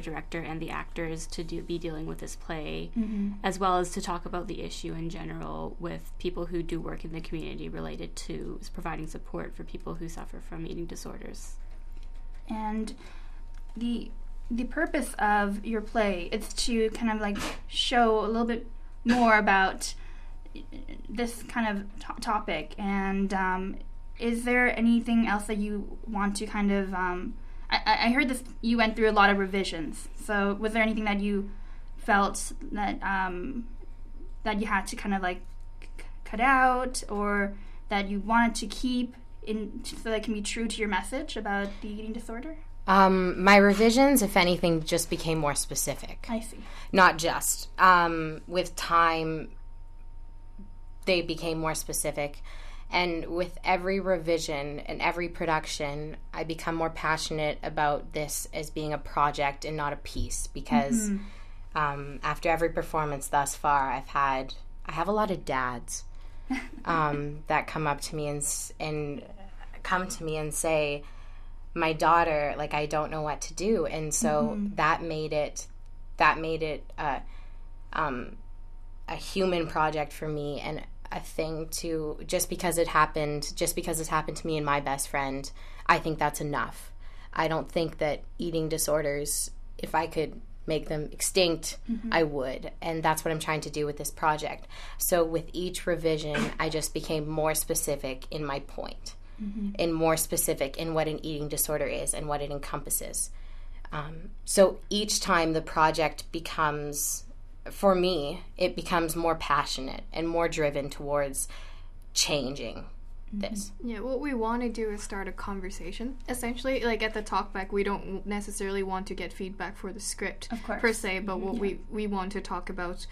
director and the actors to do, be dealing with this play, Mm-hmm. as well as to talk about the issue in general with people who do work in the community related to providing support for people who suffer from eating disorders. and the the purpose of your play is to kind of like show a little bit more about this kind of to- topic and um, is there anything else that you want to kind of um, I, I heard this you went through a lot of revisions so was there anything that you felt that um, that you had to kind of like c- cut out or that you wanted to keep in so that it can be true to your message about the eating disorder Um, my revisions, if anything, just became more specific. I see. Not just. Um, with time, they became more specific. And with every revision and every production, I become more passionate about this as being a project and not a piece because um, after every performance thus far, I've had, I have a lot of dads um, that come up to me and, and come to me and say, my daughter like i don't know what to do. And so that made it that made it uh, um, a human project for me and a thing to just because it happened just because it happened to me and my best friend i think that's enough. I don't think that eating disorders if i could make them extinct i would. And that's what i'm trying to do with this project. So with each revision i just became more specific in my point and more specific in what an eating disorder is and what it encompasses. Um, so each time the project becomes, for me, it becomes more passionate and more driven towards changing this. Yeah, what we want to do is start a conversation. Essentially, like at the talkback, we don't necessarily want to get feedback for the script Of course. per se, but what we we want to talk about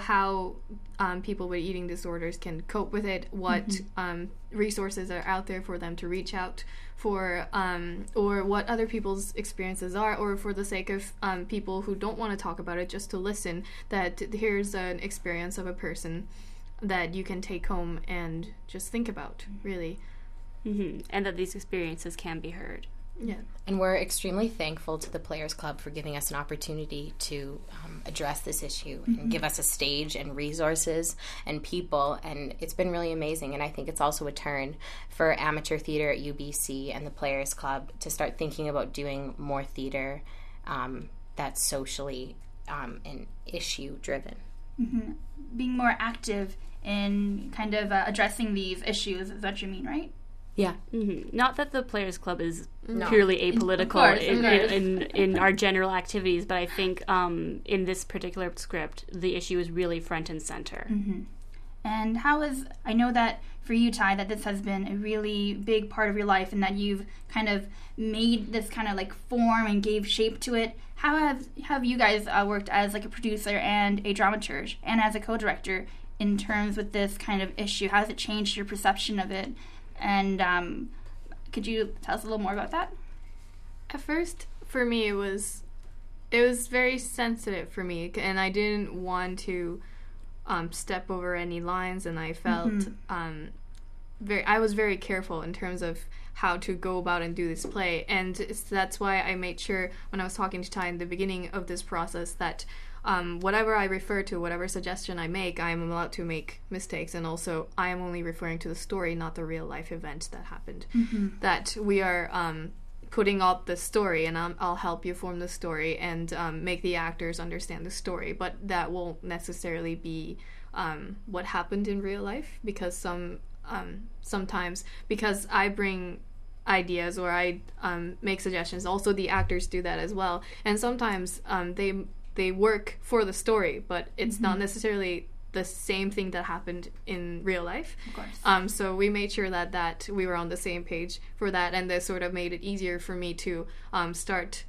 how um, people with eating disorders can cope with it, what um, resources are out there for them to reach out for, um, or what other people's experiences are, or for the sake of um, people who don't want to talk about it, just to listen. That here's an experience of a person that you can take home and just think about, really. hmm And that these experiences can be heard. Yeah. And we're extremely thankful to the Players Club for giving us an opportunity to um, address this issue and give us a stage and resources and people. And it's been really amazing. And I think it's also a turn for amateur theater at UBC and the Players Club to start thinking about doing more theater um, that's socially um, and issue driven. Being more active in kind of uh, addressing these issues is what you mean, right? Yeah. hmm Not that the Players Club is purely apolitical course, in, in, in, in our general activities, but I think um, in this particular script, the issue is really front and center. And how is I know that for you, Ty, that this has been a really big part of your life, and that you've kind of made this kind of like form and gave shape to it. How have have you guys uh, worked as like a producer and a dramaturge, and as a co-director in terms with this kind of issue? How has it changed your perception of it? And um, could you tell us a little more about that? At first, for me, it was it was very sensitive for me, and I didn't want to um, step over any lines, and I felt um, very. I was very careful in terms of how to go about and do this play, and that's why I made sure when I was talking to Ty in the beginning of this process that. Um, whatever I refer to, whatever suggestion I make, I am allowed to make mistakes, and also I am only referring to the story, not the real life event that happened. That we are um, putting out the story and um, I'll help you form the story and um, make the actors understand the story. But that won't necessarily be um, what happened in real life because some um, sometimes because I bring ideas or I um, make suggestions. Also, the actors do that as well, and sometimes um, they they work for the story, but it's not necessarily the same thing that happened in real life. Of course. Um, so we made sure that that we were on the same page for that, and this sort of made it easier for me to um, start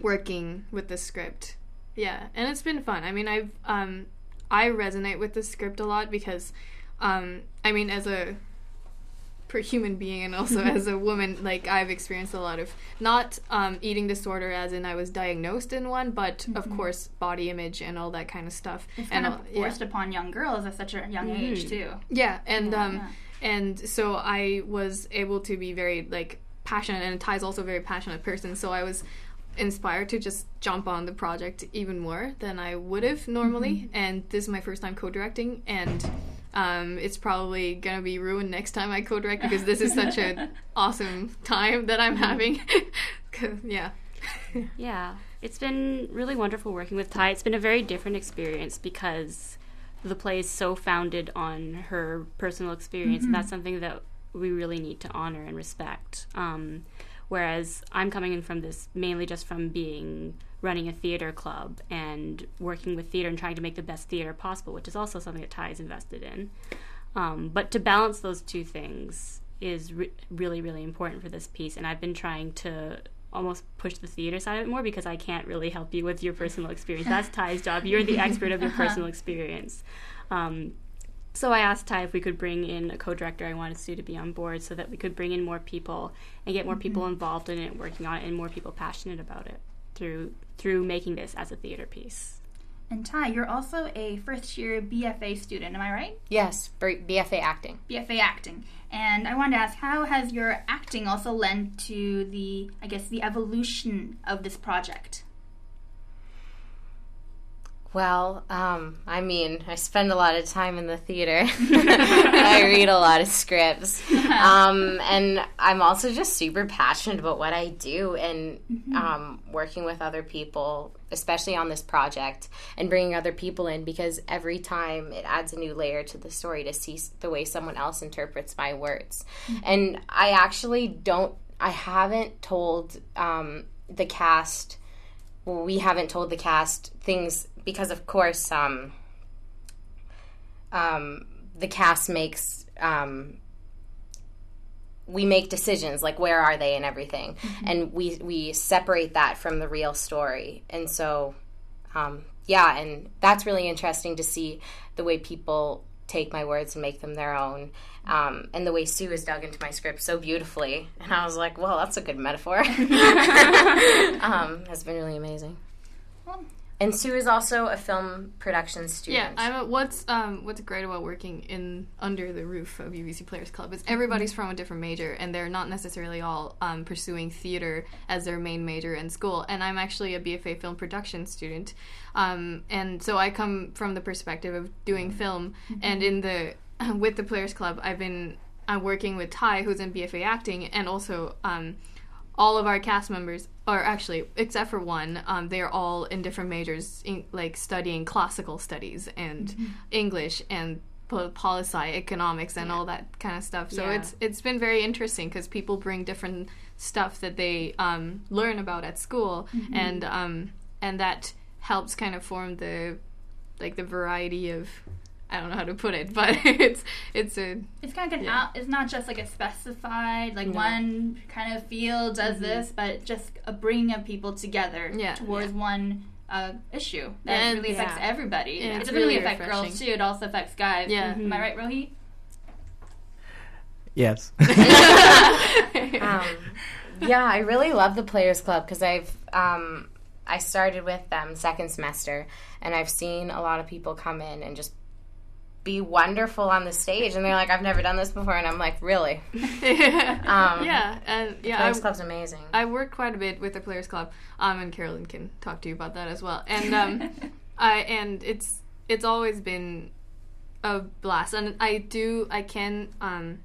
working with the script. Yeah, and it's been fun. I mean, I've um, I resonate with the script a lot because, um, I mean, as a per human being and also as a woman, like I've experienced a lot of not um, eating disorder, as in I was diagnosed in one, but of course body image and all that kind of stuff. It's and kind of uh, yeah. forced upon young girls at such a young age too. Yeah, and Yeah, um, yeah. and so I was able to be very like passionate, and Ty's also a very passionate person. So I was inspired to just jump on the project even more than I would have normally. And this is my first time co-directing, and um, it's probably gonna be ruined next time I co-direct because this is such an awesome time that I'm having. yeah. Yeah, it's been really wonderful working with Ty. It's been a very different experience because the play is so founded on her personal experience, and that's something that we really need to honor and respect. Um, whereas I'm coming in from this mainly just from being running a theater club and working with theater and trying to make the best theater possible, which is also something that Ty is invested in. Um, but to balance those two things is re- really, really important for this piece. And I've been trying to almost push the theater side of it more because I can't really help you with your personal experience. That's Ty's job. You're the expert of your personal experience. Um, so I asked Ty if we could bring in a co-director. I wanted Sue to be on board so that we could bring in more people and get more mm-hmm. people involved in it, working on it, and more people passionate about it through through making this as a theater piece. And Ty, you're also a first year BFA student, am I right? Yes, BFA acting. BFA acting. And I wanted to ask, how has your acting also lent to the, I guess, the evolution of this project? Well, um, I mean, I spend a lot of time in the theater. I read a lot of scripts. Um, and I'm also just super passionate about what I do and um, working with other people, especially on this project, and bringing other people in because every time it adds a new layer to the story to see the way someone else interprets my words. And I actually don't, I haven't told um, the cast we haven't told the cast things because, of course, um, um, the cast makes um, we make decisions like where are they and everything, and we we separate that from the real story, and so um, yeah, and that's really interesting to see the way people take my words and make them their own. Um, and the way Sue has dug into my script so beautifully, and I was like, "Well, that's a good metaphor." um, has been really amazing. Well- And Sue is also a film production Yeah, student. I'm a, what's um what's great about working in under the roof of UBC Players Club is everybody's from a different major and they're not necessarily all um, pursuing theater as their main major in school. And I'm actually a BFA film production student, um, and so I come from the perspective of doing film. And in the with the Players Club, I've been I'm working with Ty, who's in BFA acting, and also um, all of our cast members, or actually, except for one, um, they're all in different majors, in, like studying classical studies and English and po- poli sci, economics, and all that kind of stuff. So Yeah. it's it's been very interesting because people bring different stuff that they um, learn about at school, and um, and that helps kind of form the like the variety of I don't know how to put it, but it's it's a It's kind of an Yeah. out, it's not just like a specified, like one kind of field does this, but just a bringing of people together Yeah, towards one uh, issue that And- really affects yeah. everybody. Yeah, it it's doesn't really, really affect girls too, it also affects guys. Yeah. Am I right, Rohit? Yes. um, yeah, I really love the Players Club because I've um, I started with them second semester, and I've seen a lot of people come in and just be wonderful on the stage, and they're like, "I've never done this before," and I'm like, "Really?" Um, yeah, and yeah, Players I, Club's amazing. I worked quite a bit with the Players Club, um, and Carolyn can talk to you about that as well. And um, I and it's it's always been a blast, and I do I can um,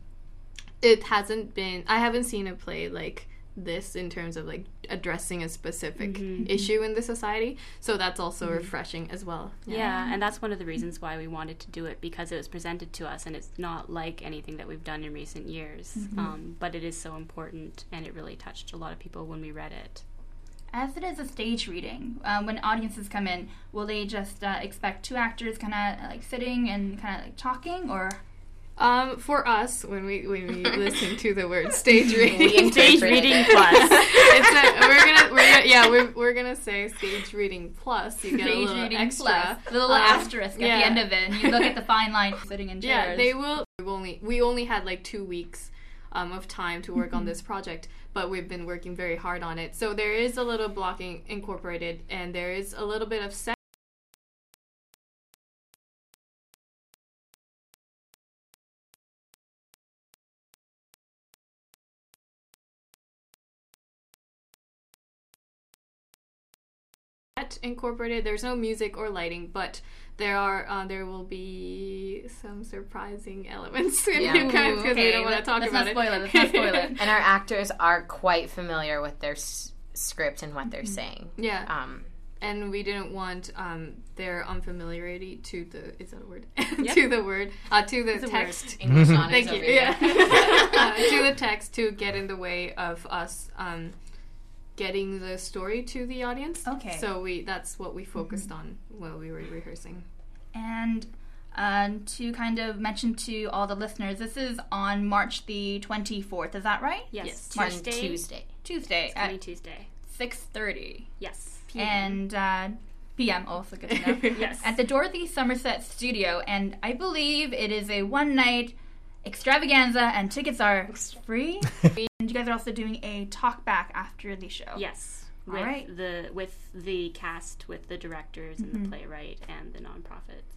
it hasn't been I haven't seen a play like this in terms of like addressing a specific issue in the society, so that's also refreshing as well. Yeah. and that's one of the reasons why we wanted to do it because it was presented to us and it's not like anything that we've done in recent years. Um, but it is so important and it really touched a lot of people when we read it. As it is a stage reading, uh, when audiences come in, will they just uh, expect two actors kind of like sitting and kind of like talking, or Um, for us, when we when we listen to the word stage reading, Stage reading plus. it's a, we're gonna we're gonna yeah we're, we're gonna say stage reading plus. You get a little reading extra. plus the little Um, asterisk at yeah. the end of it, and you look at the fine line sitting in chairs. Yeah, they will. We only we only had like two weeks um, of time to work Mm-hmm. on this project, but we've been working very hard on it. So there is a little blocking incorporated, and there is a little bit of set That incorporated. There's no music or lighting, but there are uh, there will be some surprising elements in Yeah. it because we don't want to talk let's about not it. spoil it, let's not spoil it. And our actors are quite familiar with their s- script and what they're Mm-hmm. saying. yeah, Um, and we didn't want um, their unfamiliarity to the is that a word to the word uh, to the word. text. English Thank you. Yeah, uh, to the text to get in the way of us um, getting the story to the audience. Okay. So we that's what we focused on while we were rehearsing. And um, to kind of mention to all the listeners, this is on March the 24th. Is that right? Yes, Yes. on Tuesday. Tuesday. Tuesday Coming at Tuesday. 6.30 Yes. and uh, p.m. Also good to know. Yes. At the Dorothy Somerset Studio, and I believe it is a one-night extravaganza, and tickets are free. and you guys are also doing a talk back after the show. Yes. All With right. the with the cast, with the directors and the playwright and the nonprofits.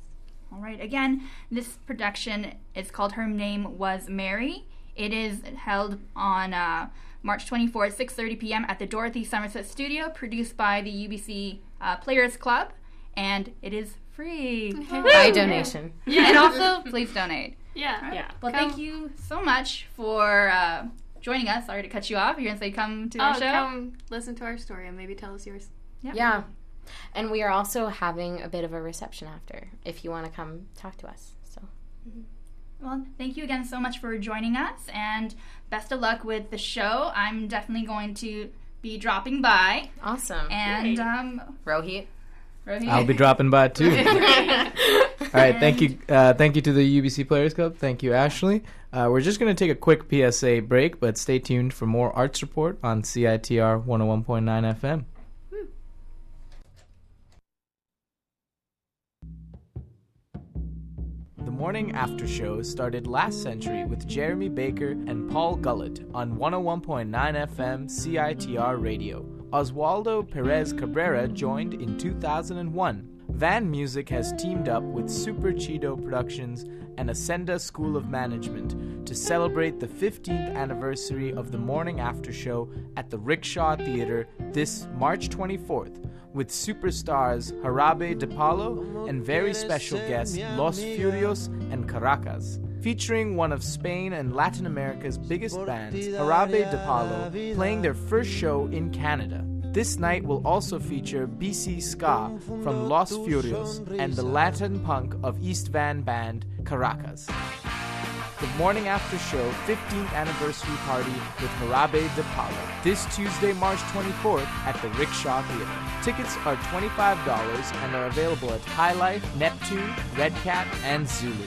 All right. Again, this production is called Her Name Was Mary. It is held on uh, March 24th, 6:30 p.m. at the Dorothy Somerset Studio, produced by the UBC uh, Players Club, and it is free. By donation. Yeah. And also, please donate. Yeah. Yeah. Well, Come- thank you so much for uh, joining us. Sorry to cut you off. You're gonna say come to Oh, our show. come listen to our story and maybe tell us yours. Yeah. yeah. And we are also having a bit of a reception after if you want to come talk to us. So Well, thank you again so much for joining us, and best of luck with the show. I'm definitely going to be dropping by, awesome. and Great. um, Rohit. Rohit- I'll be dropping by too. All right, thank you, uh, thank you to the UBC Players Club. Thank you, Ashley. Uh, we're just going to take a quick PSA break, but stay tuned for more Arts Report on CITR 101.9 FM. The morning after show started last century with Jeremy Baker and Paul Gullett on 101.9 FM CITR radio. Oswaldo Perez Cabrera joined in 2001. Van Music has teamed up with Super Cheeto Productions and Ascenda School of Management to celebrate the 15th anniversary of the morning after show at the Rickshaw Theater this March 24th with superstars Jarabe de Palo and very special guests Los Furios and Caracas. Featuring one of Spain and Latin America's biggest bands, Jarabe de Palo, playing their first show in Canada. This night will also feature BC Ska from Los Furios and the Latin punk of East Van band Caracas. The morning after show 15th anniversary party with Jarabe de Palo this Tuesday, March 24th at the Rickshaw Theater. Tickets are $25 and are available at High Life, Neptune, Red Cat, and Zulu.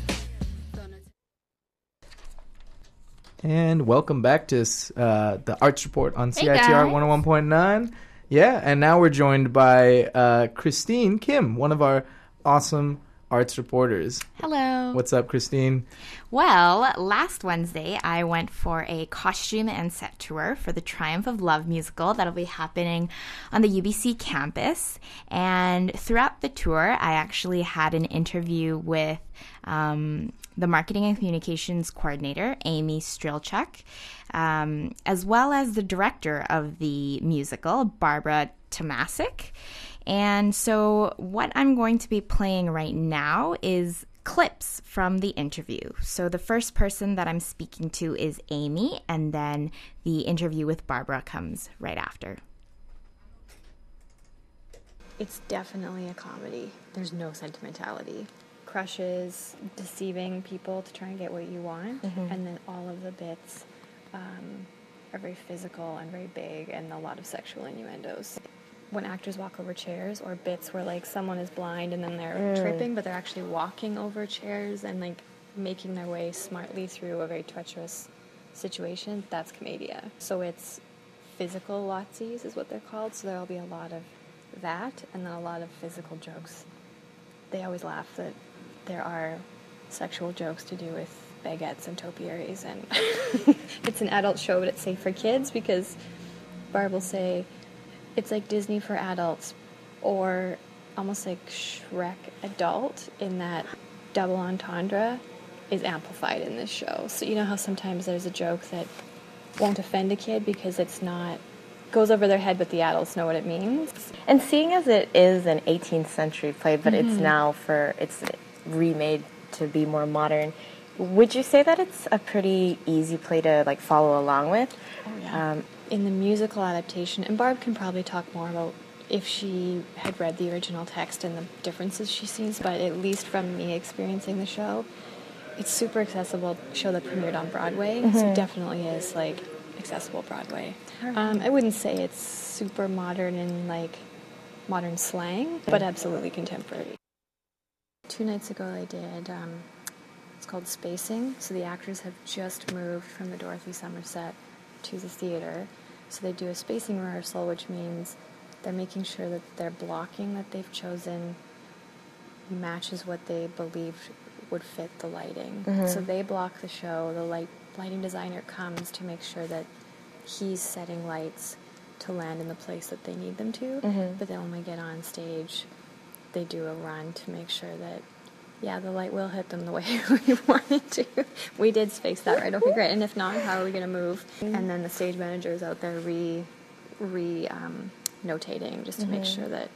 And welcome back to uh, the Arts Report on Hey, CITR guys. 101.9. Yeah, and now we're joined by uh, Christine Kim, one of our awesome arts reporters. Hello. What's up, Christine? Well, last Wednesday I went for a costume and set tour for the Triumph of Love musical that'll be happening on the UBC campus. And throughout the tour, I actually had an interview with um, the marketing and communications coordinator, Amy Strilchuk, um, as well as the director of the musical, Barbara Tomasic. And so, what I'm going to be playing right now is clips from the interview. So, the first person that I'm speaking to is Amy, and then the interview with Barbara comes right after. It's definitely a comedy. There's no sentimentality. Crushes, deceiving people to try and get what you want, and then all of the bits um, are very physical and very big, and a lot of sexual innuendos. When actors walk over chairs, or bits where like someone is blind and then they're tripping, but they're actually walking over chairs and like making their way smartly through a very treacherous situation, that's commedia. So it's physical lazzis is what they're called. So there'll be a lot of that, and then a lot of physical jokes. They always laugh that there are sexual jokes to do with baguettes and topiaries, and it's an adult show, but it's safe for kids because Barb will say it's like Disney for adults, or almost like Shrek adult, in that double entendre is amplified in this show. So you know how sometimes there's a joke that won't offend a kid because it's not goes over their head, but the adults know what it means. And seeing as it is an 18th century play, but it's mm-hmm. now for it's remade to be more modern, would you say that it's a pretty easy play to like follow along with? Oh, yeah. Um, in the musical adaptation, and Barb can probably talk more about if she had read the original text and the differences she sees, but at least from me experiencing the show, it's super accessible show that premiered on Broadway, so it definitely is like accessible Broadway. Um, I wouldn't say it's super modern in like modern slang, but absolutely contemporary. Two nights ago, I did. Um, it's called spacing. So the actors have just moved from the Dorothy Somerset to the theater. So they do a spacing rehearsal, which means they're making sure that their blocking that they've chosen matches what they believed would fit the lighting. So they block the show. The light lighting designer comes to make sure that he's setting lights to land in the place that they need them to. But then when we get on stage, they do a run to make sure that yeah, the light will hit them the way we wanted to. We did space that right. Okay, great. And if not, how are we going to move? And then the stage manager is out there re re um, notating just to make sure that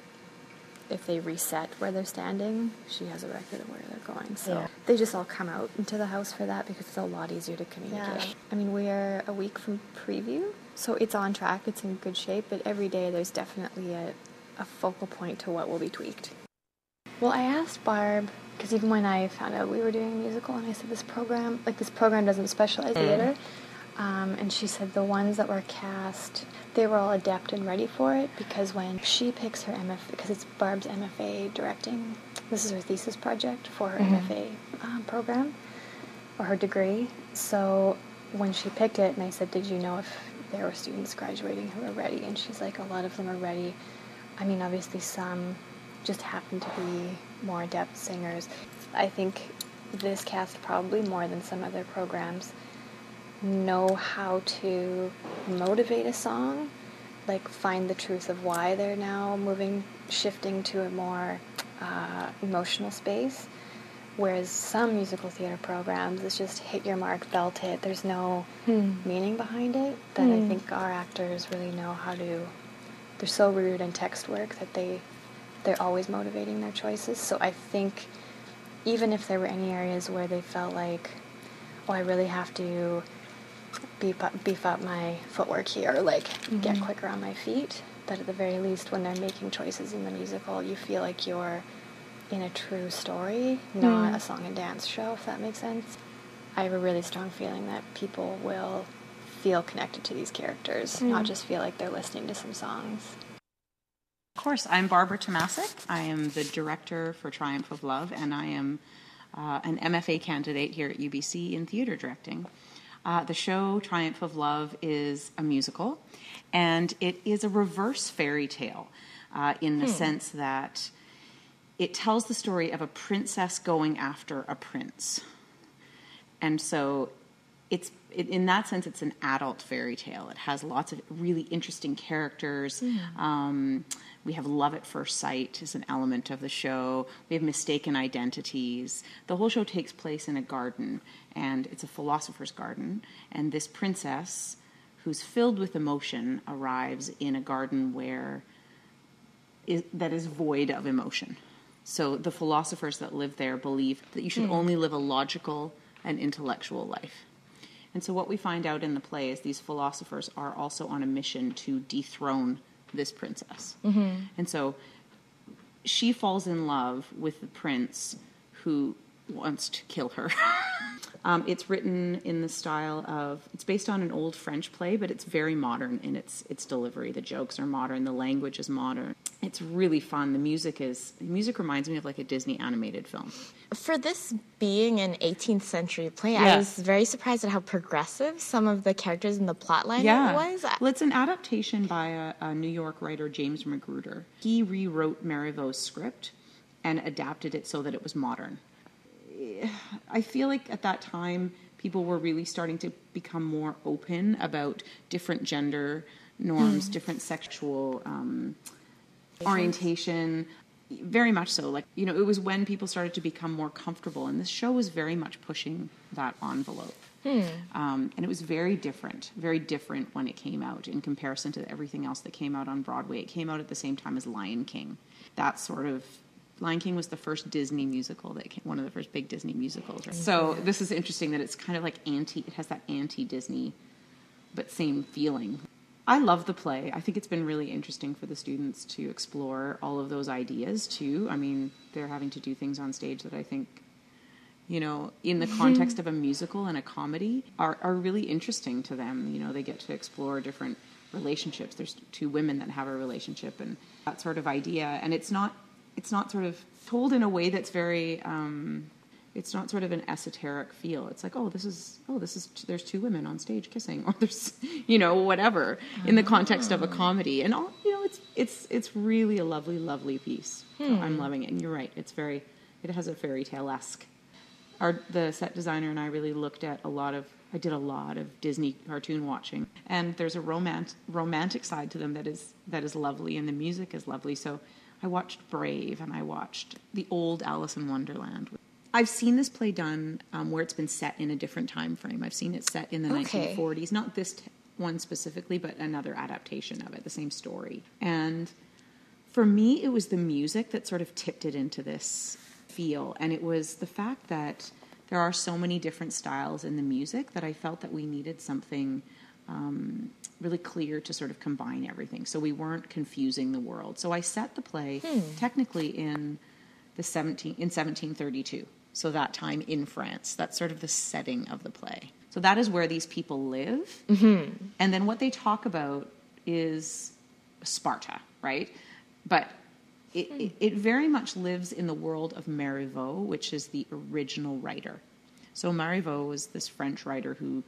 if they reset where they're standing, she has a record of where they're going. So Yeah. they just all come out into the house for that because it's a lot easier to communicate. Yeah. I mean, we're a week from preview, so it's on track. It's in good shape, but every day there's definitely a, a focal point to what will be tweaked. Well, I asked Barb because even when I found out we were doing a musical, and I said this program, like this program doesn't specialize theater, um, and she said the ones that were cast, they were all adept and ready for it because when she picks her MFA, because it's Barb's MFA directing, this is her thesis project for her MFA um, program or her degree. So when she picked it, and I said, "Did you know if there were students graduating who were ready?" And she's like, "A lot of them are ready. I mean, obviously some just happen to be more adept singers. I think this cast probably more than some other programs know how to motivate a song, like find the truth of why they're now moving, shifting to a more uh, emotional space. Whereas some musical theater programs, it's just hit your mark, belt it. There's no meaning behind it. That I think our actors really know how to. They're so rooted in text work that they they're always motivating their choices. So I think even if there were any areas where they felt like, oh, I really have to beef up, beef up my footwork here, like get mm-hmm. quicker on my feet, that at the very least, when they're making choices in the musical, you feel like you're in a true story, not mm-hmm. a song and dance show, if that makes sense. I have a really strong feeling that people will feel connected to these characters, not mm-hmm. just feel like they're listening to some songs. Of course, I'm Barbara Tomasic. I am the director for Triumph of Love, and I am uh, an MFA candidate here at UBC in theater directing. Uh, the show Triumph of Love is a musical, and it is a reverse fairy tale uh, in the sense that it tells the story of a princess going after a prince. And so it's it, in that sense it's an adult fairy tale. It has lots of really interesting characters. Um, we have love at first sight is an element of the show. We have mistaken identities. The whole show takes place in a garden, and it's a philosopher's garden. And this princess, who's filled with emotion, arrives in a garden where is, that is void of emotion. So the philosophers that live there believe that you should only live a logical and intellectual life. And so what we find out in the play is these philosophers are also on a mission to dethrone this princess. And so she falls in love with the prince who wants to kill her. um, it's written in the style of it's based on an old French play, but it's very modern in its its delivery. The jokes are modern, the language is modern, it's really fun. The music is the music reminds me of like a Disney animated film. For this being an 18th century play, Yeah. I was very surprised at how progressive some of the characters in the plotline yeah. was. Well, it's an adaptation by a, a New York writer, James Magruder. He rewrote Marivaux's script and adapted it so that it was modern. I feel like at that time, people were really starting to become more open about different gender norms, Hmm. different sexual um, orientation. Very much so. Like, you know, it was when people started to become more comfortable, and this show was very much pushing that envelope. Um, and it was very different, very different when it came out in comparison to everything else that came out on Broadway. It came out at the same time as Lion King. That sort of Lion King was the first Disney musical that came, one of the first big Disney musicals. Right? So this is interesting that it's kind of like anti. It has that anti Disney, but same feeling. I love the play. I think it's been really interesting for the students to explore all of those ideas too. I mean, they're having to do things on stage that I think you know, in the context of a musical and a comedy are, are really interesting to them. You know, they get to explore different relationships. There's two women that have a relationship and that sort of idea. And it's not, it's not sort of told in a way that's very, um, it's not sort of an esoteric feel. It's like, oh, this is, oh, this is, there's two women on stage kissing, or there's, you know, whatever, in the context of a ah. comedy. And all, you know, it's, it's, it's really a lovely, lovely piece. So I'm loving it. And you're right. It's very, it has a fairy tale esque our the set designer and I really looked at a lot of I did a lot of Disney cartoon watching and there's a romance romantic side to them that is that is lovely and the music is lovely so I watched Brave and I watched the old Alice in Wonderland I've seen this play done um, where it's been set in a different time frame I've seen it set in the Okay. 1940s not this t- one specifically but another adaptation of it the same story and for me, it was the music that sort of tipped it into this feel. And it was the fact that there are so many different styles in the music that I felt that we needed something um, really clear to sort of combine everything. So we weren't confusing the world. So I set the play technically in the 17 in 1732. So that time in France. That's sort of the setting of the play. So that is where these people live. Mm-hmm. And then what they talk about is Sparta, right? But it, it, it very much lives in the world of Marivaux, which is the original writer. So Marivaux was this French writer who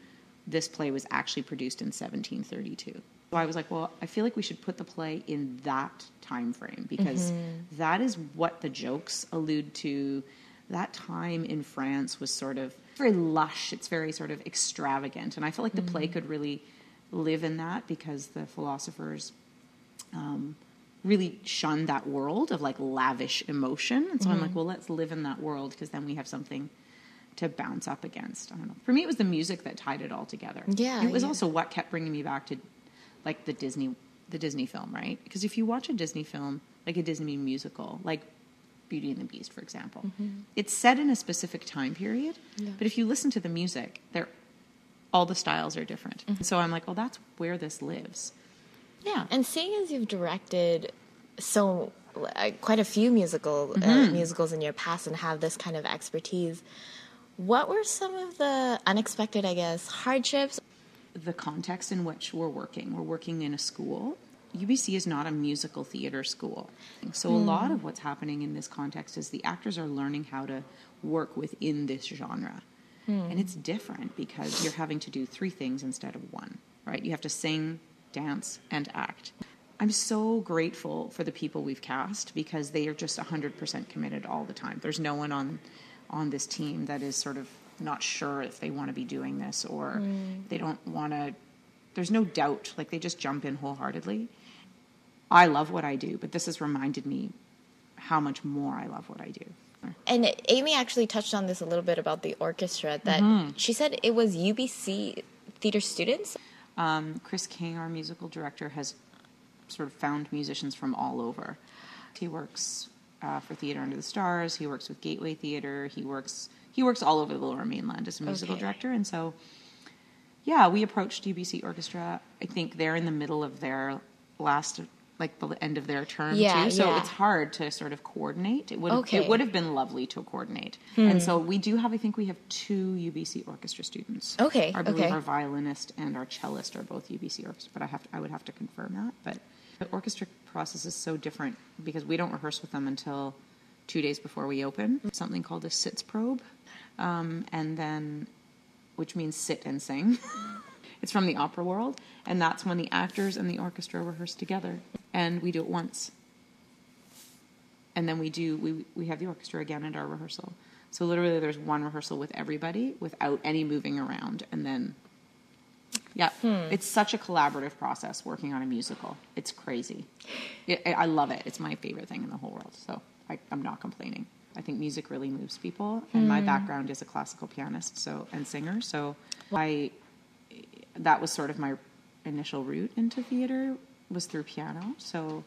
this play was actually produced in 1732. So I was like, well, I feel like we should put the play in that time frame because mm-hmm. that is what the jokes allude to. That time in France was sort of very lush. It's very sort of extravagant, and I felt like the play could really live in that because the philosophers um, really shunned that world of like lavish emotion. And so I'm like, well, let's live in that world because then we have something to bounce up against. I don't know. For me, it was the music that tied it all together. Yeah, it was yeah. also what kept bringing me back to like the Disney, the Disney film, right? Because if you watch a Disney film, like a Disney musical, like Beauty and the Beast, for example, it's set in a specific time period. But if you listen to the music, they're all the styles are different. So I'm like, oh, that's where this lives. Yeah. And seeing as you've directed so uh, quite a few musical uh, Mm-hmm. musicals in your past and have this kind of expertise, what were some of the unexpected, I guess, hardships? the context in which we're working. We're working in a school. UBC is not a musical theater school. So, a hmm. lot of what's happening in this context is the actors are learning how to work within this genre. Hmm. And it's different because you're having to do three things instead of one, right? You have to sing, dance, and act. I'm so grateful for the people we've cast because they are just 100% committed all the time. There's no one on on this team that is sort of not sure if they want to be doing this or hmm. they don't want to there's no doubt like they just jump in wholeheartedly. I love what I do, but this has reminded me how much more I love what I do. And Amy actually touched on this a little bit about the orchestra that Mm-hmm. she said it was UBC theater students. Um, Chris King, our musical director, has sort of found musicians from all over. He works uh, for Theater Under the Stars. He works with Gateway Theater. He works he works all over the Lower Mainland as a musical Okay. director, and so yeah, we approached UBC Orchestra. I think they're in the middle of their last like the end of their term Yeah, too, so yeah. it's hard to sort of coordinate. It would Okay. Hmm. it would have been lovely to coordinate, and so we do have. I think we have two UBC Orchestra students. Okay, I believe okay. our violinist and our cellist are both UBC orchestra, but I have to, I would have to confirm that. But The orchestra process is so different because we don't rehearse with them until two days before we open. Something called a sitzprobe, um, and then which means sit and sing. it's from the opera world, and that's when the actors and the orchestra rehearse together, and we do it once. And then we do we we have the orchestra again at our rehearsal. So literally, there's one rehearsal with everybody without any moving around, and then yeah, hmm. it's such a collaborative process working on a musical. It's crazy. It, I love it. It's my favorite thing in the whole world. So I, I'm not complaining. I think music really moves people, and my hmm. background is a classical pianist, so and singer. So I that was sort of my initial route into theater was through piano. So,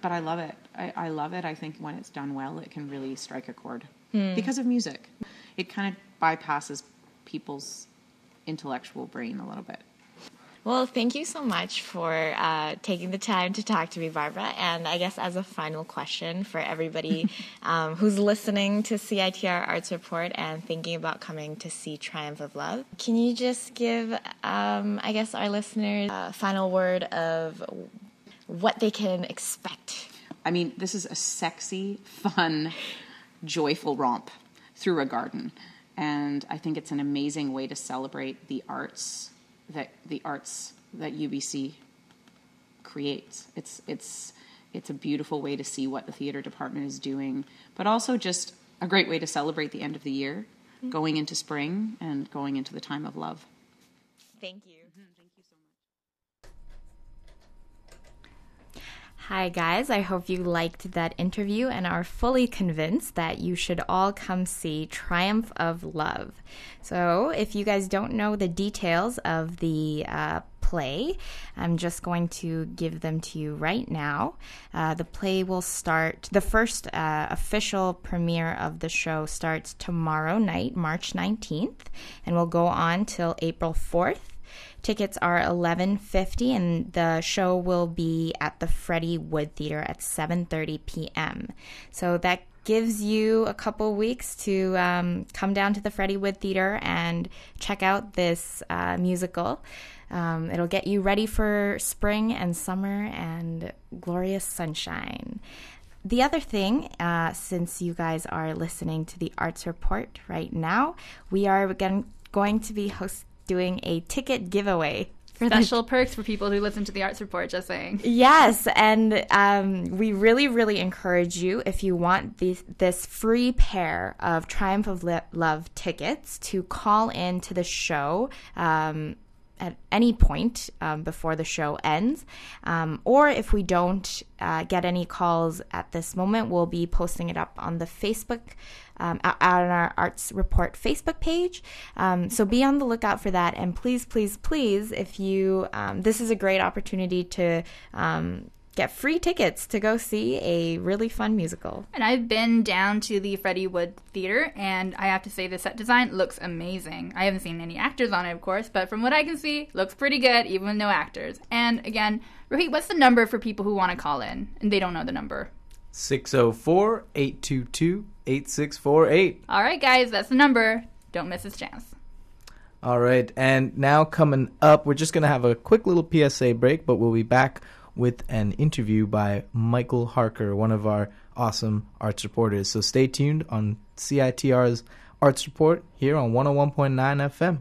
but I love it. I, I love it. I think when it's done well, it can really strike a chord hmm. because of music. It kind of bypasses people's intellectual brain a little bit. Well, thank you so much for uh, taking the time to talk to me, Barbara. And I guess as a final question for everybody um, who's listening to CITR Arts Report and thinking about coming to see Triumph of Love, can you just give, um, I guess, our listeners a final word of what they can expect? I mean, this is a sexy, fun, joyful romp through a garden. And I think it's an amazing way to celebrate the arts that the arts that UBC creates. It's it's it's a beautiful way to see what the theater department is doing, but also just a great way to celebrate the end of the year, mm-hmm. going into spring and going into the time of love. Thank you. Hi, guys. I hope you liked that interview and are fully convinced that you should all come see Triumph of Love. So, if you guys don't know the details of the uh, play, I'm just going to give them to you right now. Uh, the play will start, the first uh, official premiere of the show starts tomorrow night, March 19th, and will go on till April 4th. Tickets are eleven fifty, and the show will be at the Freddie Wood Theater at seven thirty p.m. So that gives you a couple weeks to um, come down to the Freddie Wood Theater and check out this uh, musical. Um, it'll get you ready for spring and summer and glorious sunshine. The other thing, uh, since you guys are listening to the Arts Report right now, we are going, going to be host- doing a ticket giveaway for the Special perks for people who listen to the Arts Report, just saying. Yes, and um, we really, really encourage you if you want these, this free pair of Triumph of Li- Love tickets to call in to the show. Um, at any point um, before the show ends. Um, or if we don't uh, get any calls at this moment, we'll be posting it up on the Facebook, um, out out on our Arts Report Facebook page. Um, so be on the lookout for that. And please, please, please, if you, um, this is a great opportunity to um, get free tickets to go see a really fun musical. And I've been down to the Freddie Wood Theater, and I have to say the set design looks amazing. I haven't seen any actors on it, of course, but from what I can see, looks pretty good, even with no actors. And again, Rohit, what's the number for people who want to call in and they don't know the number? 604 822 8648. All right, guys, that's the number. Don't miss this chance. All right, and now coming up, we're just going to have a quick little PSA break, but we'll be back with an interview by Michael Harker, one of our awesome arts reporters. So stay tuned on CITR's Arts Report here on 101.9 FM.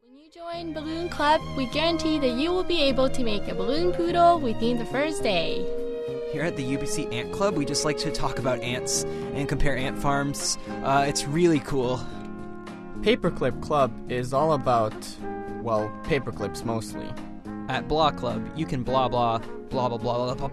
When you join Balloon Club, we guarantee that you will be able to make a balloon poodle within the first day. Here at the UBC Ant Club, we just like to talk about ants and compare ant farms. Uh, it's really cool. Paperclip Club is all about, well, paperclips mostly. At Blah Club, you can blah blah blah blah blah blah. blah.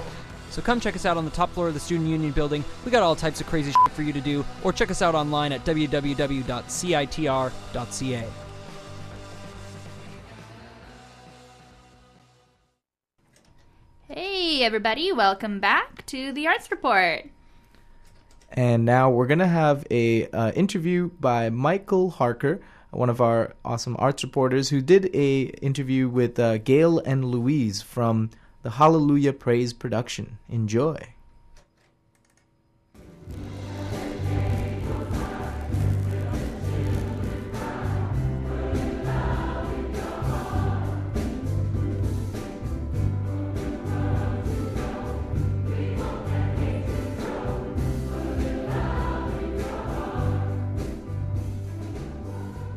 So come check us out on the top floor of the Student Union building. We got all types of crazy shit for you to do, or check us out online at www.citr.ca. Hey, everybody, welcome back to the Arts Report. And now we're going to have a uh, interview by Michael Harker, one of our awesome arts reporters, who did a interview with uh, Gail and Louise from the Hallelujah Praise production. Enjoy.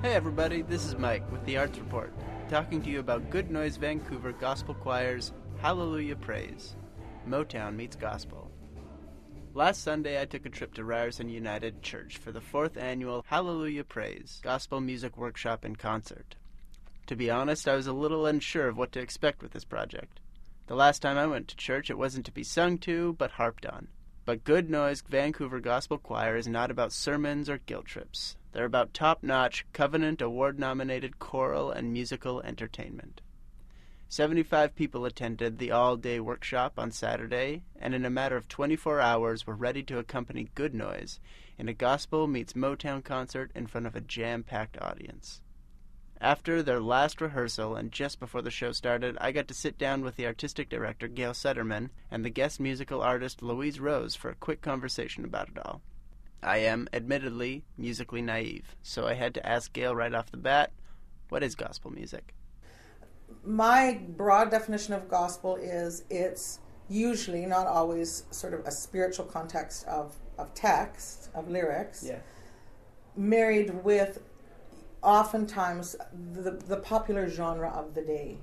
Hey everybody, this is Mike with the Arts Report, talking to you about Good Noise Vancouver Gospel Choir's Hallelujah Praise. Motown meets gospel. Last Sunday, I took a trip to Ryerson United Church for the fourth annual Hallelujah Praise Gospel Music Workshop and Concert. To be honest, I was a little unsure of what to expect with this project. The last time I went to church, it wasn't to be sung to, but harped on. But Good Noise Vancouver Gospel Choir is not about sermons or guilt trips. They're about top notch, Covenant Award nominated choral and musical entertainment. 75 people attended the all day workshop on Saturday, and in a matter of 24 hours were ready to accompany Good Noise in a gospel meets Motown concert in front of a jam packed audience. After their last rehearsal and just before the show started, I got to sit down with the artistic director Gail Suderman and the guest musical artist Louise Rose for a quick conversation about it all. I am, admittedly, musically naive, so I had to ask Gail right off the bat what is gospel music? My broad definition of gospel is it's usually, not always, sort of a spiritual context of, of text, of lyrics, Yeah. married with oftentimes the, the popular genre of the day.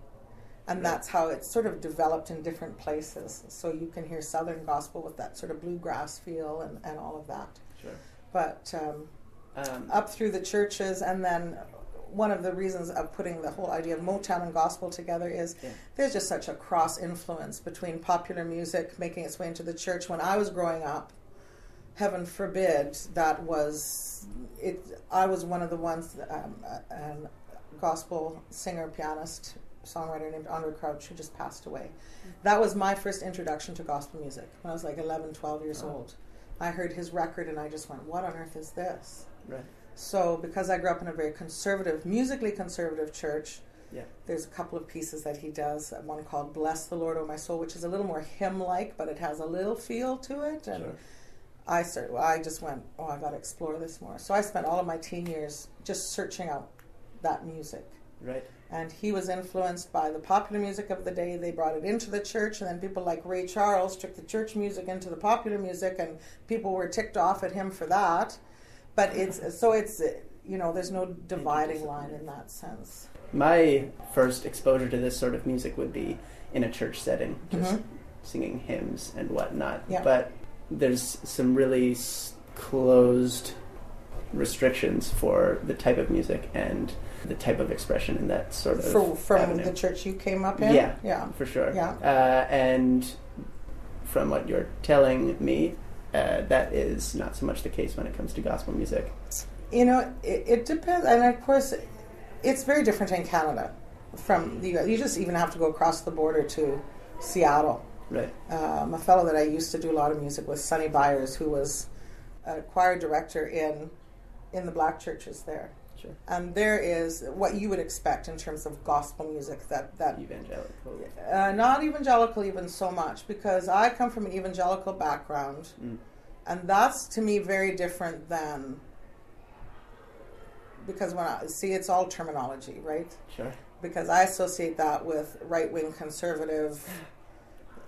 And that's how it's sort of developed in different places. So you can hear Southern gospel with that sort of bluegrass feel and, and all of that. Sure. But um, Um, up through the churches, and then one of the reasons of putting the whole idea of Motown and gospel together is Yeah. there's just such a cross influence between popular music making its way into the church. When I was growing up, heaven forbid that was it. I was one of the ones, um, a, gospel singer, pianist, songwriter named Andraé Crouch who just passed away. That was my first introduction to gospel music when I was like 11, 12 years Oh. old. I heard his record and I just went, "What on earth is this?" Right. So, because I grew up in a very conservative, musically conservative church, Yeah. there's a couple of pieces that he does. One called "Bless the Lord, O My Soul," which is a little more hymn-like, but it has a little feel to it. And Sure. I started. Well, I just went, "Oh, I got to explore this more." So I spent all of my teen years just searching out that music. Right. And he was influenced by the popular music of the day. They brought it into the church, and then people like Ray Charles took the church music into the popular music, and people were ticked off at him for that. But it's so it's you know there's no dividing line in that sense. My first exposure to this sort of music would be in a church setting, just Mhm. singing hymns and whatnot. Yeah. But there's some really s- closed restrictions for the type of music and the type of expression in that sort of For, from avenue. the church you came up in, Yeah, yeah, for sure. Yeah. Uh, and from what you're telling me, uh, that is not so much the case when it comes to gospel music. You know, it, it depends, and of course, it's very different in Canada. From the U.S. you just even have to go across the border to Seattle. Right. Um, a fellow that I used to do a lot of music with, Sonny Byers, who was a choir director in in the black churches there. Sure. And there is what you would expect in terms of gospel music that that evangelical. uh, not evangelical even so much because I come from an evangelical background, Mm. and that's to me very different than because when I see it's all terminology, right? Sure. Because I associate that with right wing conservative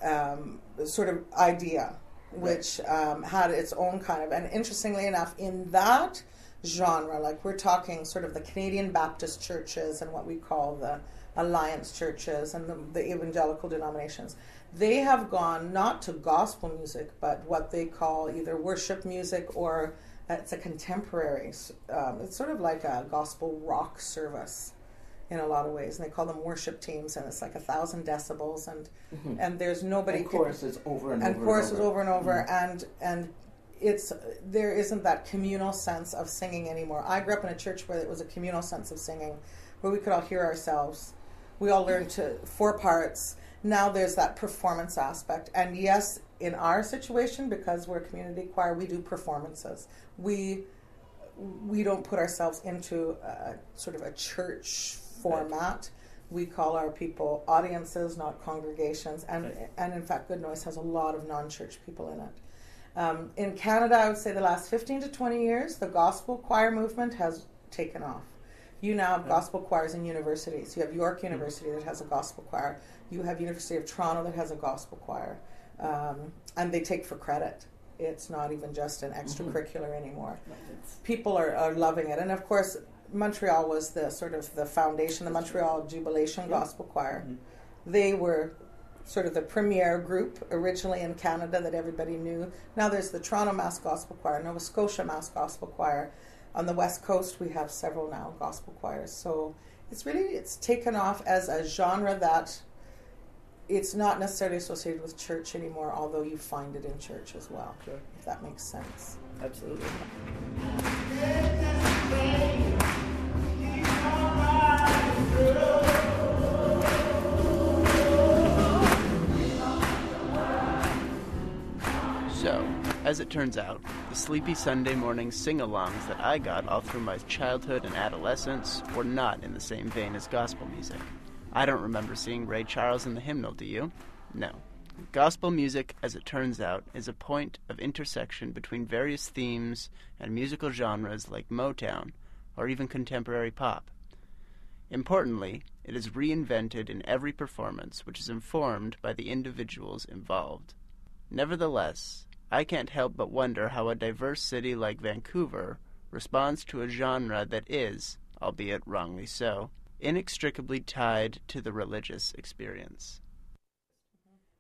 um, sort of idea, which um, had its own kind of, and interestingly enough, in that genre, like we're talking sort of the Canadian Baptist churches and what we call the alliance churches and the, the evangelical denominations, they have gone not to gospel music, but what they call either worship music or it's a contemporary. Um, it's sort of like a gospel rock service in a lot of ways, and they call them worship teams, and it's like a thousand decibels, and Mhm. and there's nobody And choruses over and and over and choruses over. over and over, Mhm. and and it's there isn't that communal sense of singing anymore. I grew up in a church where it was a communal sense of singing, where we could all hear ourselves. We all learned to four parts, now there's that performance aspect. And yes, in our situation, because we're a community choir, we do performances. We we don't put ourselves into a, sort of a church format. We call our people audiences, not congregations, and Right. and in fact, Good Noise has a lot of non-church people in it. Um, in Canada, I would say the last 15 to 20 years, the gospel choir movement has taken off. You now have gospel choirs in universities. You have York University that has a gospel choir. You have University of Toronto that has a gospel choir, um, and they take for credit. It's not even just an extracurricular anymore. People are, are loving it, and of course, Montreal was the sort of the foundation, the Montreal Jubilation Gospel Choir. They were sort of the premier group originally in Canada that everybody knew. Now there's the Toronto Mass Gospel Choir, Nova Scotia Mass Gospel Choir. On the West Coast, we have several now gospel choirs. So it's really it's taken off as a genre that it's not necessarily associated with church anymore, although you find it in church as well. If that makes sense. Absolutely. So, as it turns out, the sleepy Sunday morning sing alongs that I got all through my childhood and adolescence were not in the same vein as gospel music. I don't remember seeing Ray Charles in the hymnal, do you? No. Gospel music, as it turns out, is a point of intersection between various themes and musical genres like Motown or even contemporary pop. Importantly, it is reinvented in every performance, which is informed by the individuals involved. Nevertheless, I can't help but wonder how a diverse city like Vancouver responds to a genre that is, albeit wrongly so, inextricably tied to the religious experience.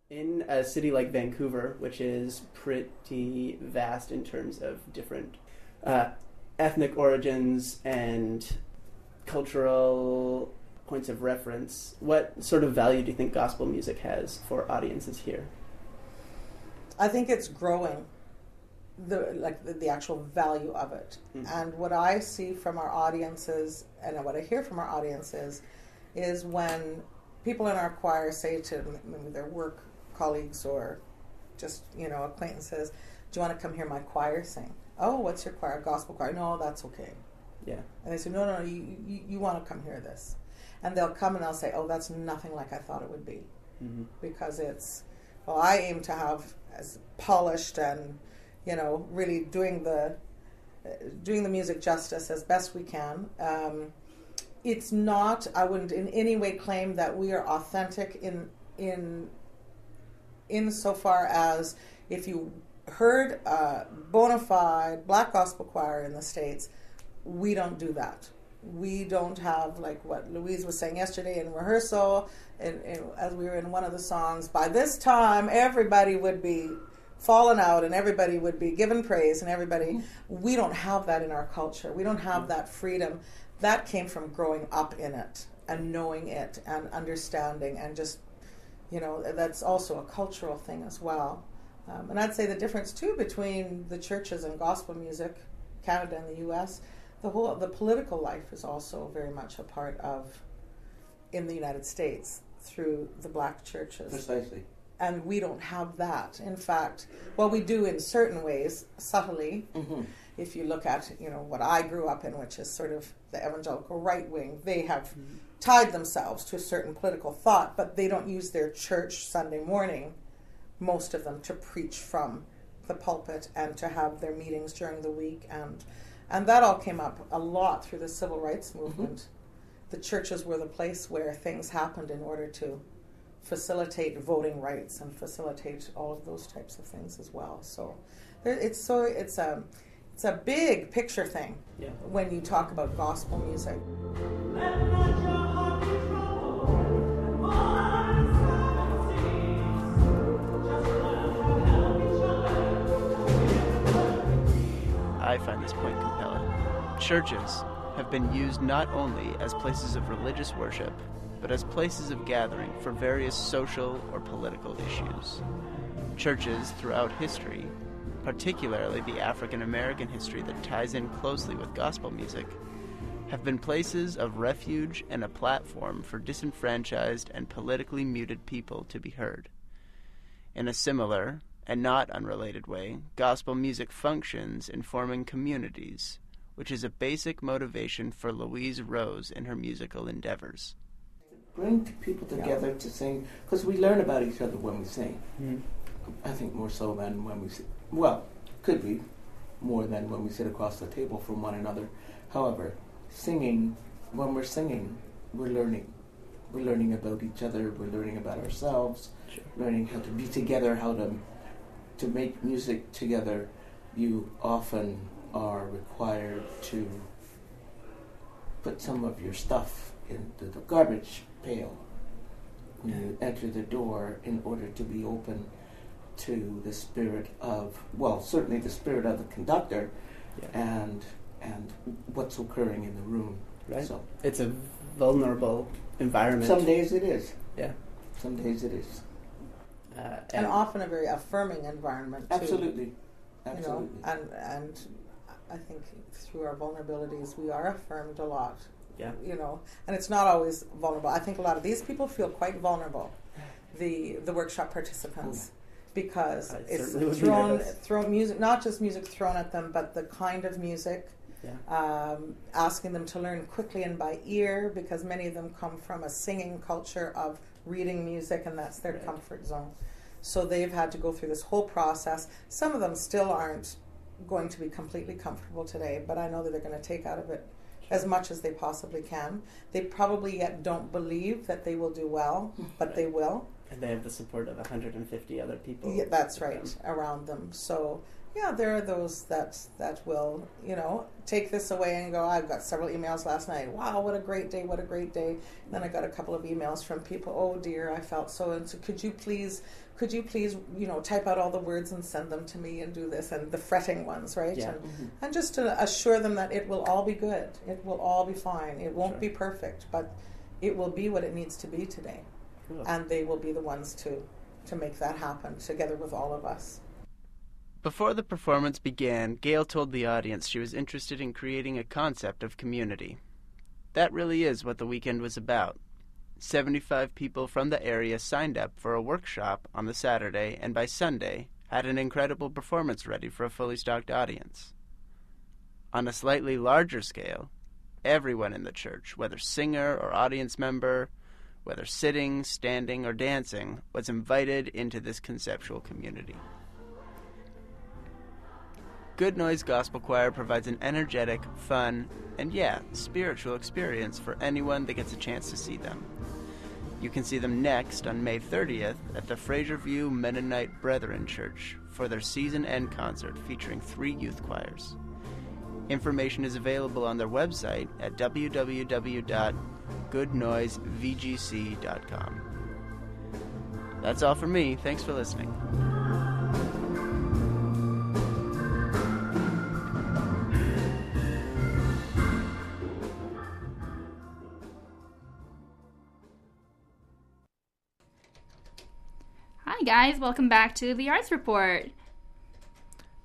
In a city like Vancouver, which is pretty vast in terms of different uh, ethnic origins and cultural points of reference, what sort of value do you think gospel music has for audiences here? I think it's growing, the like the, the actual value of it. And what I see from our audiences, and what I hear from our audiences, is when people in our choir say to maybe their work colleagues or just you know acquaintances, "Do you want to come hear my choir sing?" Oh, what's your choir? Gospel choir? No, that's okay. Yeah. And they say, no, no, no you, you, you want to come hear this. And they'll come and they'll say, oh, that's nothing like I thought it would be. Mhm. Because it's, well, I aim to have as polished and, you know, really doing the, doing the music justice as best we can. Um, it's not, I wouldn't in any way claim that we are authentic in, in, insofar as if you heard a bona fide black gospel choir in the States, we don't do that. We don't have like what Louise was saying yesterday in rehearsal, and, and as we were in one of the songs. By this time, everybody would be fallen out, and everybody would be given praise, and everybody. We don't have that in our culture. We don't have that freedom. That came from growing up in it and knowing it and understanding, and just you know that's also a cultural thing as well. Um, and I'd say the difference too between the churches and gospel music, Canada and the U.S. The whole the political life is also very much a part of in the United States through the black churches. Precisely. And we don't have that. In fact, well, we do in certain ways, subtly. Mhm. If you look at you know what I grew up in, which is sort of the evangelical right wing, they have tied themselves to a certain political thought, but they don't use their church Sunday morning most of them to preach from the pulpit and to have their meetings during the week and and that all came up a lot through the civil rights movement the churches were the place where things happened in order to facilitate voting rights and facilitate all of those types of things as well so it's so it's a it's a big picture thing Yeah. when you talk about gospel music I find this point compelling. Churches have been used not only as places of religious worship, but as places of gathering for various social or political issues. Churches throughout history, particularly the African American history that ties in closely with gospel music, have been places of refuge and a platform for disenfranchised and politically muted people to be heard. In a similar, and not unrelated way, gospel music functions in forming communities, which is a basic motivation for Louise Rose in her musical endeavors. Bring people together to sing, because we learn about each other when we sing. Mhm. I think more so than when we sit. Well, could be more than when we sit across the table from one another. However, singing, when we're singing, we're learning. We're learning about each other. We're learning about ourselves. Learning how to be together, how to to make music together. You often are required to put some of your stuff into the garbage pail when you enter the door in order to be open to the spirit of well certainly the spirit of the conductor and and what's occurring in the room Right. so It's a vulnerable environment. some days it is Yeah. some days it is Uh, and often a very affirming environment. Too, Absolutely. You know, and and I think through our vulnerabilities, we are affirmed a lot. Yeah. You know, and it's not always vulnerable. I think a lot of these people feel quite vulnerable. The the workshop participants. Because I it's thrown, thrown music, not just music thrown at them, but the kind of music, Yeah. um, asking them to learn quickly and by ear, because many of them come from a singing culture of reading music, and that's their comfort zone. So they've had to go through this whole process. Some of them still aren't going to be completely comfortable today, but I know that they're going to take out of it as much as they possibly can. They probably yet don't believe that they will do well, but they will. And they have the support of 150 other people. Yeah, that's right them. around them. So yeah, there are those that that will you know take this away and go. I've got several emails last night. Wow, what a great day! What a great day! then I got a couple of emails from people. Oh dear, I felt so. And so could you please? Could you please, you know, type out all the words and send them to me and do this and the fretting ones, right? Yeah. And, Mhm. and just to assure them that it will all be good. It will all be fine. It won't Sure. be perfect, but it will be what it needs to be today. Cool. And they will be the ones to to make that happen together with all of us. Before the performance began, Gail told the audience she was interested in creating a concept of community. That really is what the weekend was about. 75 people from the area signed up for a workshop on the Saturday, and by Sunday, had an incredible performance ready for a fully stocked audience. On a slightly larger scale, everyone in the church, whether singer or audience member, whether sitting, standing, or dancing, was invited into this conceptual community. Good Noise Gospel Choir provides an energetic, fun, and yeah, spiritual experience for anyone that gets a chance to see them. You can see them next on May 30th at the Fraserview Mennonite Brethren Church for their season end concert featuring three youth choirs. Information is available on their website at www.goodnoisevgc.com. That's all for me. Thanks for listening. Hi, guys. Welcome back to the Arts Report.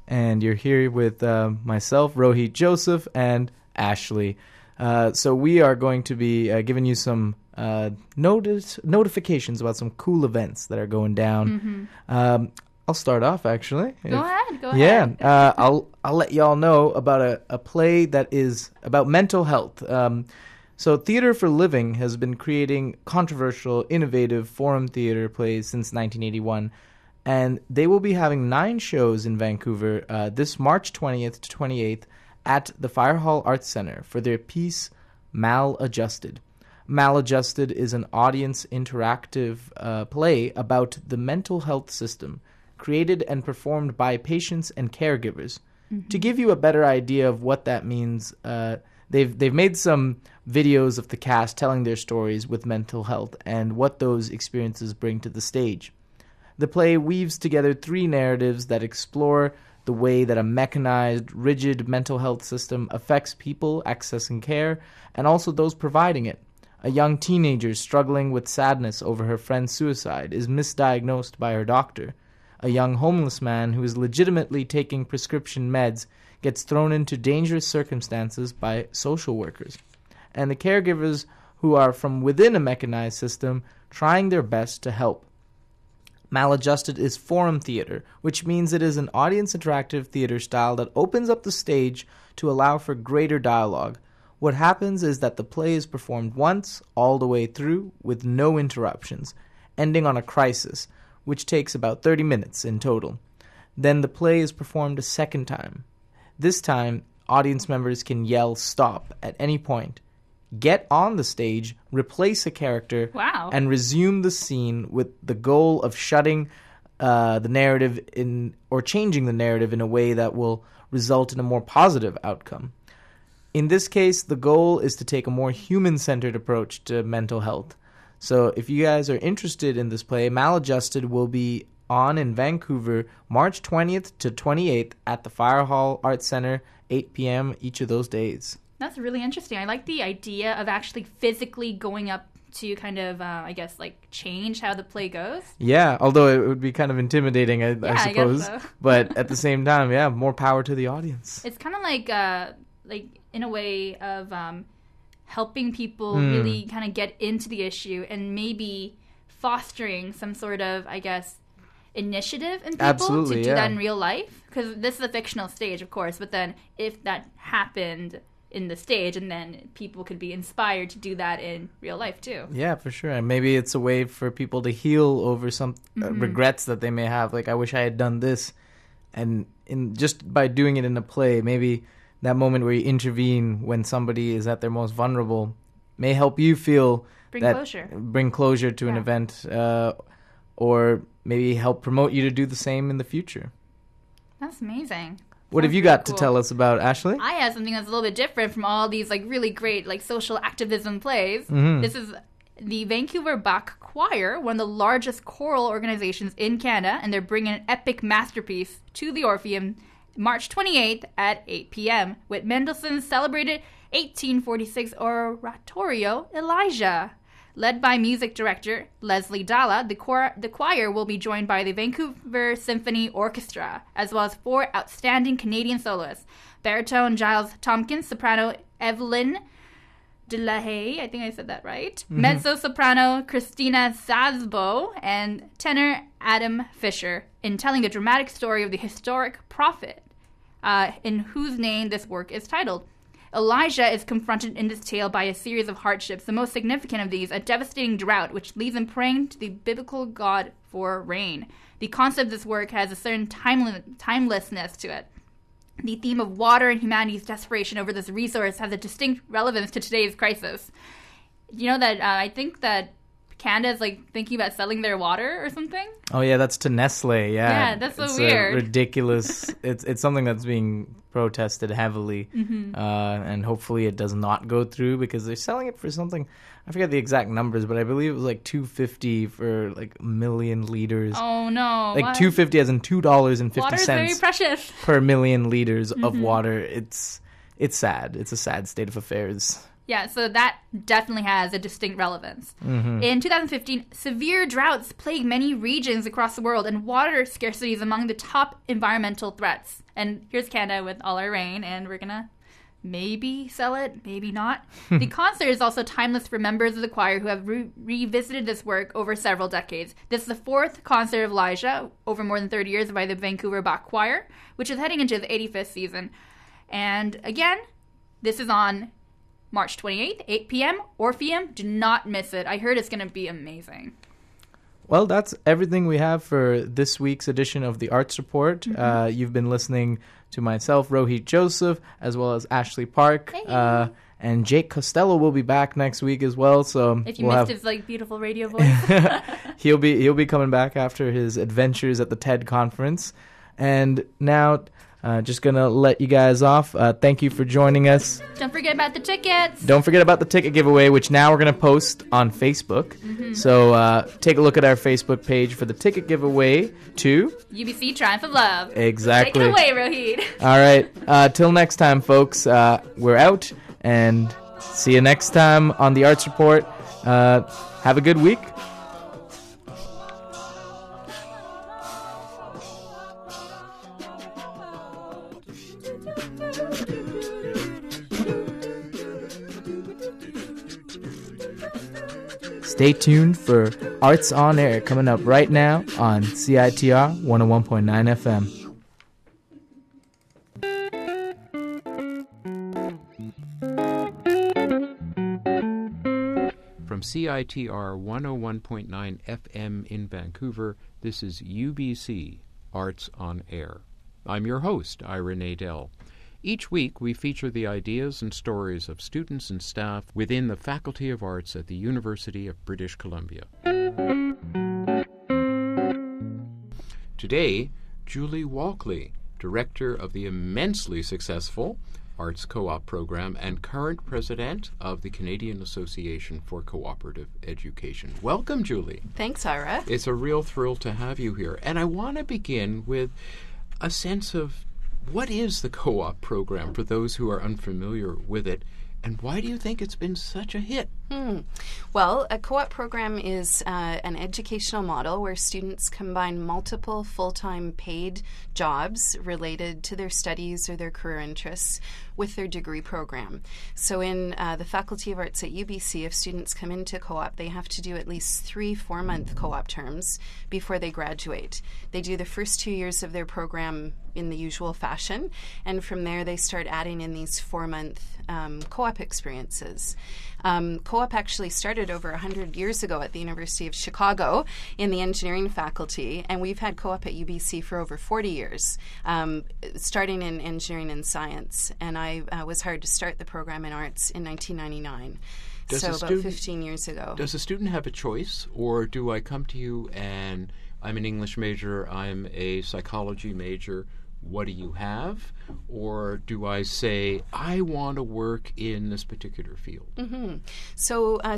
and you're here with uh, myself, Rohit Joseph, and Ashley. Uh, so we are going to be uh, giving you some uh, notice notifications about some cool events that are going down. Um, I'll start off actually. Go ahead, go yeah, ahead. uh, I'll I'll let y'all know about a, a play that is about mental health. Um, so Theater for Living has been creating controversial, innovative forum theater plays since 1981 and they will be having nine shows in Vancouver uh, this March 20th to 28th at the Fire Hall Arts Center for their piece Maladjusted. Maladjusted is an audience interactive uh, play about the mental health system, created and performed by patients and caregivers. To give you a better idea of what that means, uh, they've they've made some videos of the cast telling their stories with mental health and what those experiences bring to the stage. The play weaves together three narratives that explore the way that a mechanized, rigid mental health system affects people accessing care and also those providing it. A young teenager struggling with sadness over her friend's suicide is misdiagnosed by her doctor. A young homeless man who is legitimately taking prescription meds gets thrown into dangerous circumstances by social workers. and the caregivers who are from within a mechanized system trying their best to help. Maladjusted is forum theater, which means it is an audience interactive theater style that opens up the stage to allow for greater dialogue. What happens is that the play is performed once, all the way through, with no interruptions, ending on a crisis, which takes about 30 minutes in total. Then the play is performed a second time. This time, audience members can yell stop at any point, get on the stage, replace a character, Wow. and resume the scene with the goal of shutting uh, the narrative in or changing the narrative in a way that will result in a more positive outcome. In this case, the goal is to take a more human centered approach to mental health. So, if you guys are interested in this play, Maladjusted will be on in Vancouver March 20th to 28th at the Fire Hall Arts Center, 8 p.m. each of those days. That's really interesting. I like the idea of actually physically going up to kind of, uh, I guess, like change how the play goes. Yeah, although it would be kind of intimidating, I, Yeah, I I suppose. so. but at the same time, yeah, more power to the audience. It's kind of like, uh, like in a way of um, helping people Hmm. really kind of get into the issue and maybe fostering some sort of, I guess, initiative in people Absolutely, to do yeah. that in real life. Because this is a fictional stage, of course, but then if that happened in the stage, and then people could be inspired to do that in real life too. Yeah, for sure. And maybe it's a way for people to heal over some uh, Mhm. regrets that they may have. Like, I wish I had done this. And in just by doing it in a play, maybe that moment where you intervene when somebody is at their most vulnerable may help you feel Bring that closure. bring closure to an event, uh, or maybe help promote you to do the same in the future. That's amazing. What have you got to tell us about Ashley? I have something that's a little bit different from all these like really great like social activism plays. Mhm. This is the Vancouver Bach Choir, one of the largest choral organizations in Canada, and they're bringing an epic masterpiece to the Orpheum March 28th at 8 p.m. with Mendelssohn's celebrated 1846 oratorio Elijah. Led by music director Leslie Dala, the, choir, the choir will be joined by the Vancouver Symphony Orchestra, as well as four outstanding Canadian soloists baritone Giles Tomkins, soprano Evelyn Delahaye, I think I said that right, Mhm. mezzo soprano Christina Sazbo, and tenor Adam Fisher, in telling the dramatic story of the historic prophet, uh, in whose name this work is titled. Elijah is confronted in this tale by a series of hardships, the most significant of these, a devastating drought, which leaves him praying to the biblical God for rain. The concept of this work has a certain timel- timelessness to it. The theme of water and humanity's desperation over this resource has a distinct relevance to today's crisis. You know that uh, I think that Canada is like thinking about selling their water or something. Oh yeah, that's to Nestle. Yeah, Yeah, that's so it's weird. ridiculous. it's it's something that's being protested heavily, Mhm. uh, and hopefully it does not go through because they're selling it for something. I forget the exact numbers, but I believe it was like two fifty for like a million liters. Oh no! Like two fifty, as in two dollars and fifty Water is very precious. per million liters of Mhm. water. It's it's sad. It's a sad state of affairs. Yeah, so that definitely has a distinct relevance. Mhm. In 2015, severe droughts plague many regions across the world, and water scarcity is among the top environmental threats. And here's Canada with all our rain, and we're gonna maybe sell it, maybe not. the concert is also timeless for members of the choir who have re- revisited this work over several decades. This is the fourth concert of Elijah over more than 30 years by the Vancouver Bach Choir, which is heading into the 85th season. And again, this is on March 28th, 8 p.m. Orpheum. Do not miss it. I heard it's going to be amazing. Well, that's everything we have for this week's edition of the Arts Report. Mhm. Uh, you've been listening to myself, Rohit Joseph, as well as Ashley Park. Uh, and Jake Costello will be back next week as well. So If you we'll missed have his like beautiful radio voice. he'll be he'll be coming back after his adventures at the TED conference. And now, uh, just gonna let you guys off. Uh, thank you for joining us. Don't forget about the tickets. Don't forget about the ticket giveaway, which now we're to post on Facebook. Mhm. So uh, take a look at our Facebook page for the ticket giveaway to. UBC Triumph of Love. Exactly. Take it away, Rohit. All right. Uh, till next time, folks. Uh, we're out and see you next time on the Arts Report. Uh, have a good week. Stay tuned for Arts on Air coming up right now on CITR 101.9 FM. From CITR 101.9 FM in Vancouver, this is UBC Arts on Air. I'm your host, Ira Nadel. Each week, we feature the ideas and stories of students and staff within the Faculty of Arts at the University of British Columbia. Today, Julie Walchli, director of the immensely successful Arts Co op program and current president of the Canadian Association for Cooperative Education. Welcome, Julie. Thanks, Ira. It's a real thrill to have you here. And I want to begin with a sense of what is the co op program for those who are unfamiliar with it, and why do you think it's been such a hit? Hmm. Well, a co op program is uh, an educational model where students combine multiple full time paid jobs related to their studies or their career interests with their degree program. So, in uh, the Faculty of Arts at UBC, if students come into co op, they have to do at least three four month co op terms before they graduate. They do the first two years of their program in the usual fashion, and from there they start adding in these four month um, co op experiences. Um, co op actually started over 100 years ago at the University of Chicago in the engineering faculty, and we've had co op at UBC for over 40 years, um, starting in engineering and science. And I uh, was hired to start the program in arts in 1999. Does so about student- 15 years ago. Does a student have a choice, or do I come to you and I'm an English major, I'm a psychology major, what do you have? Or do I say, I want to work in this particular field? hmm So uh,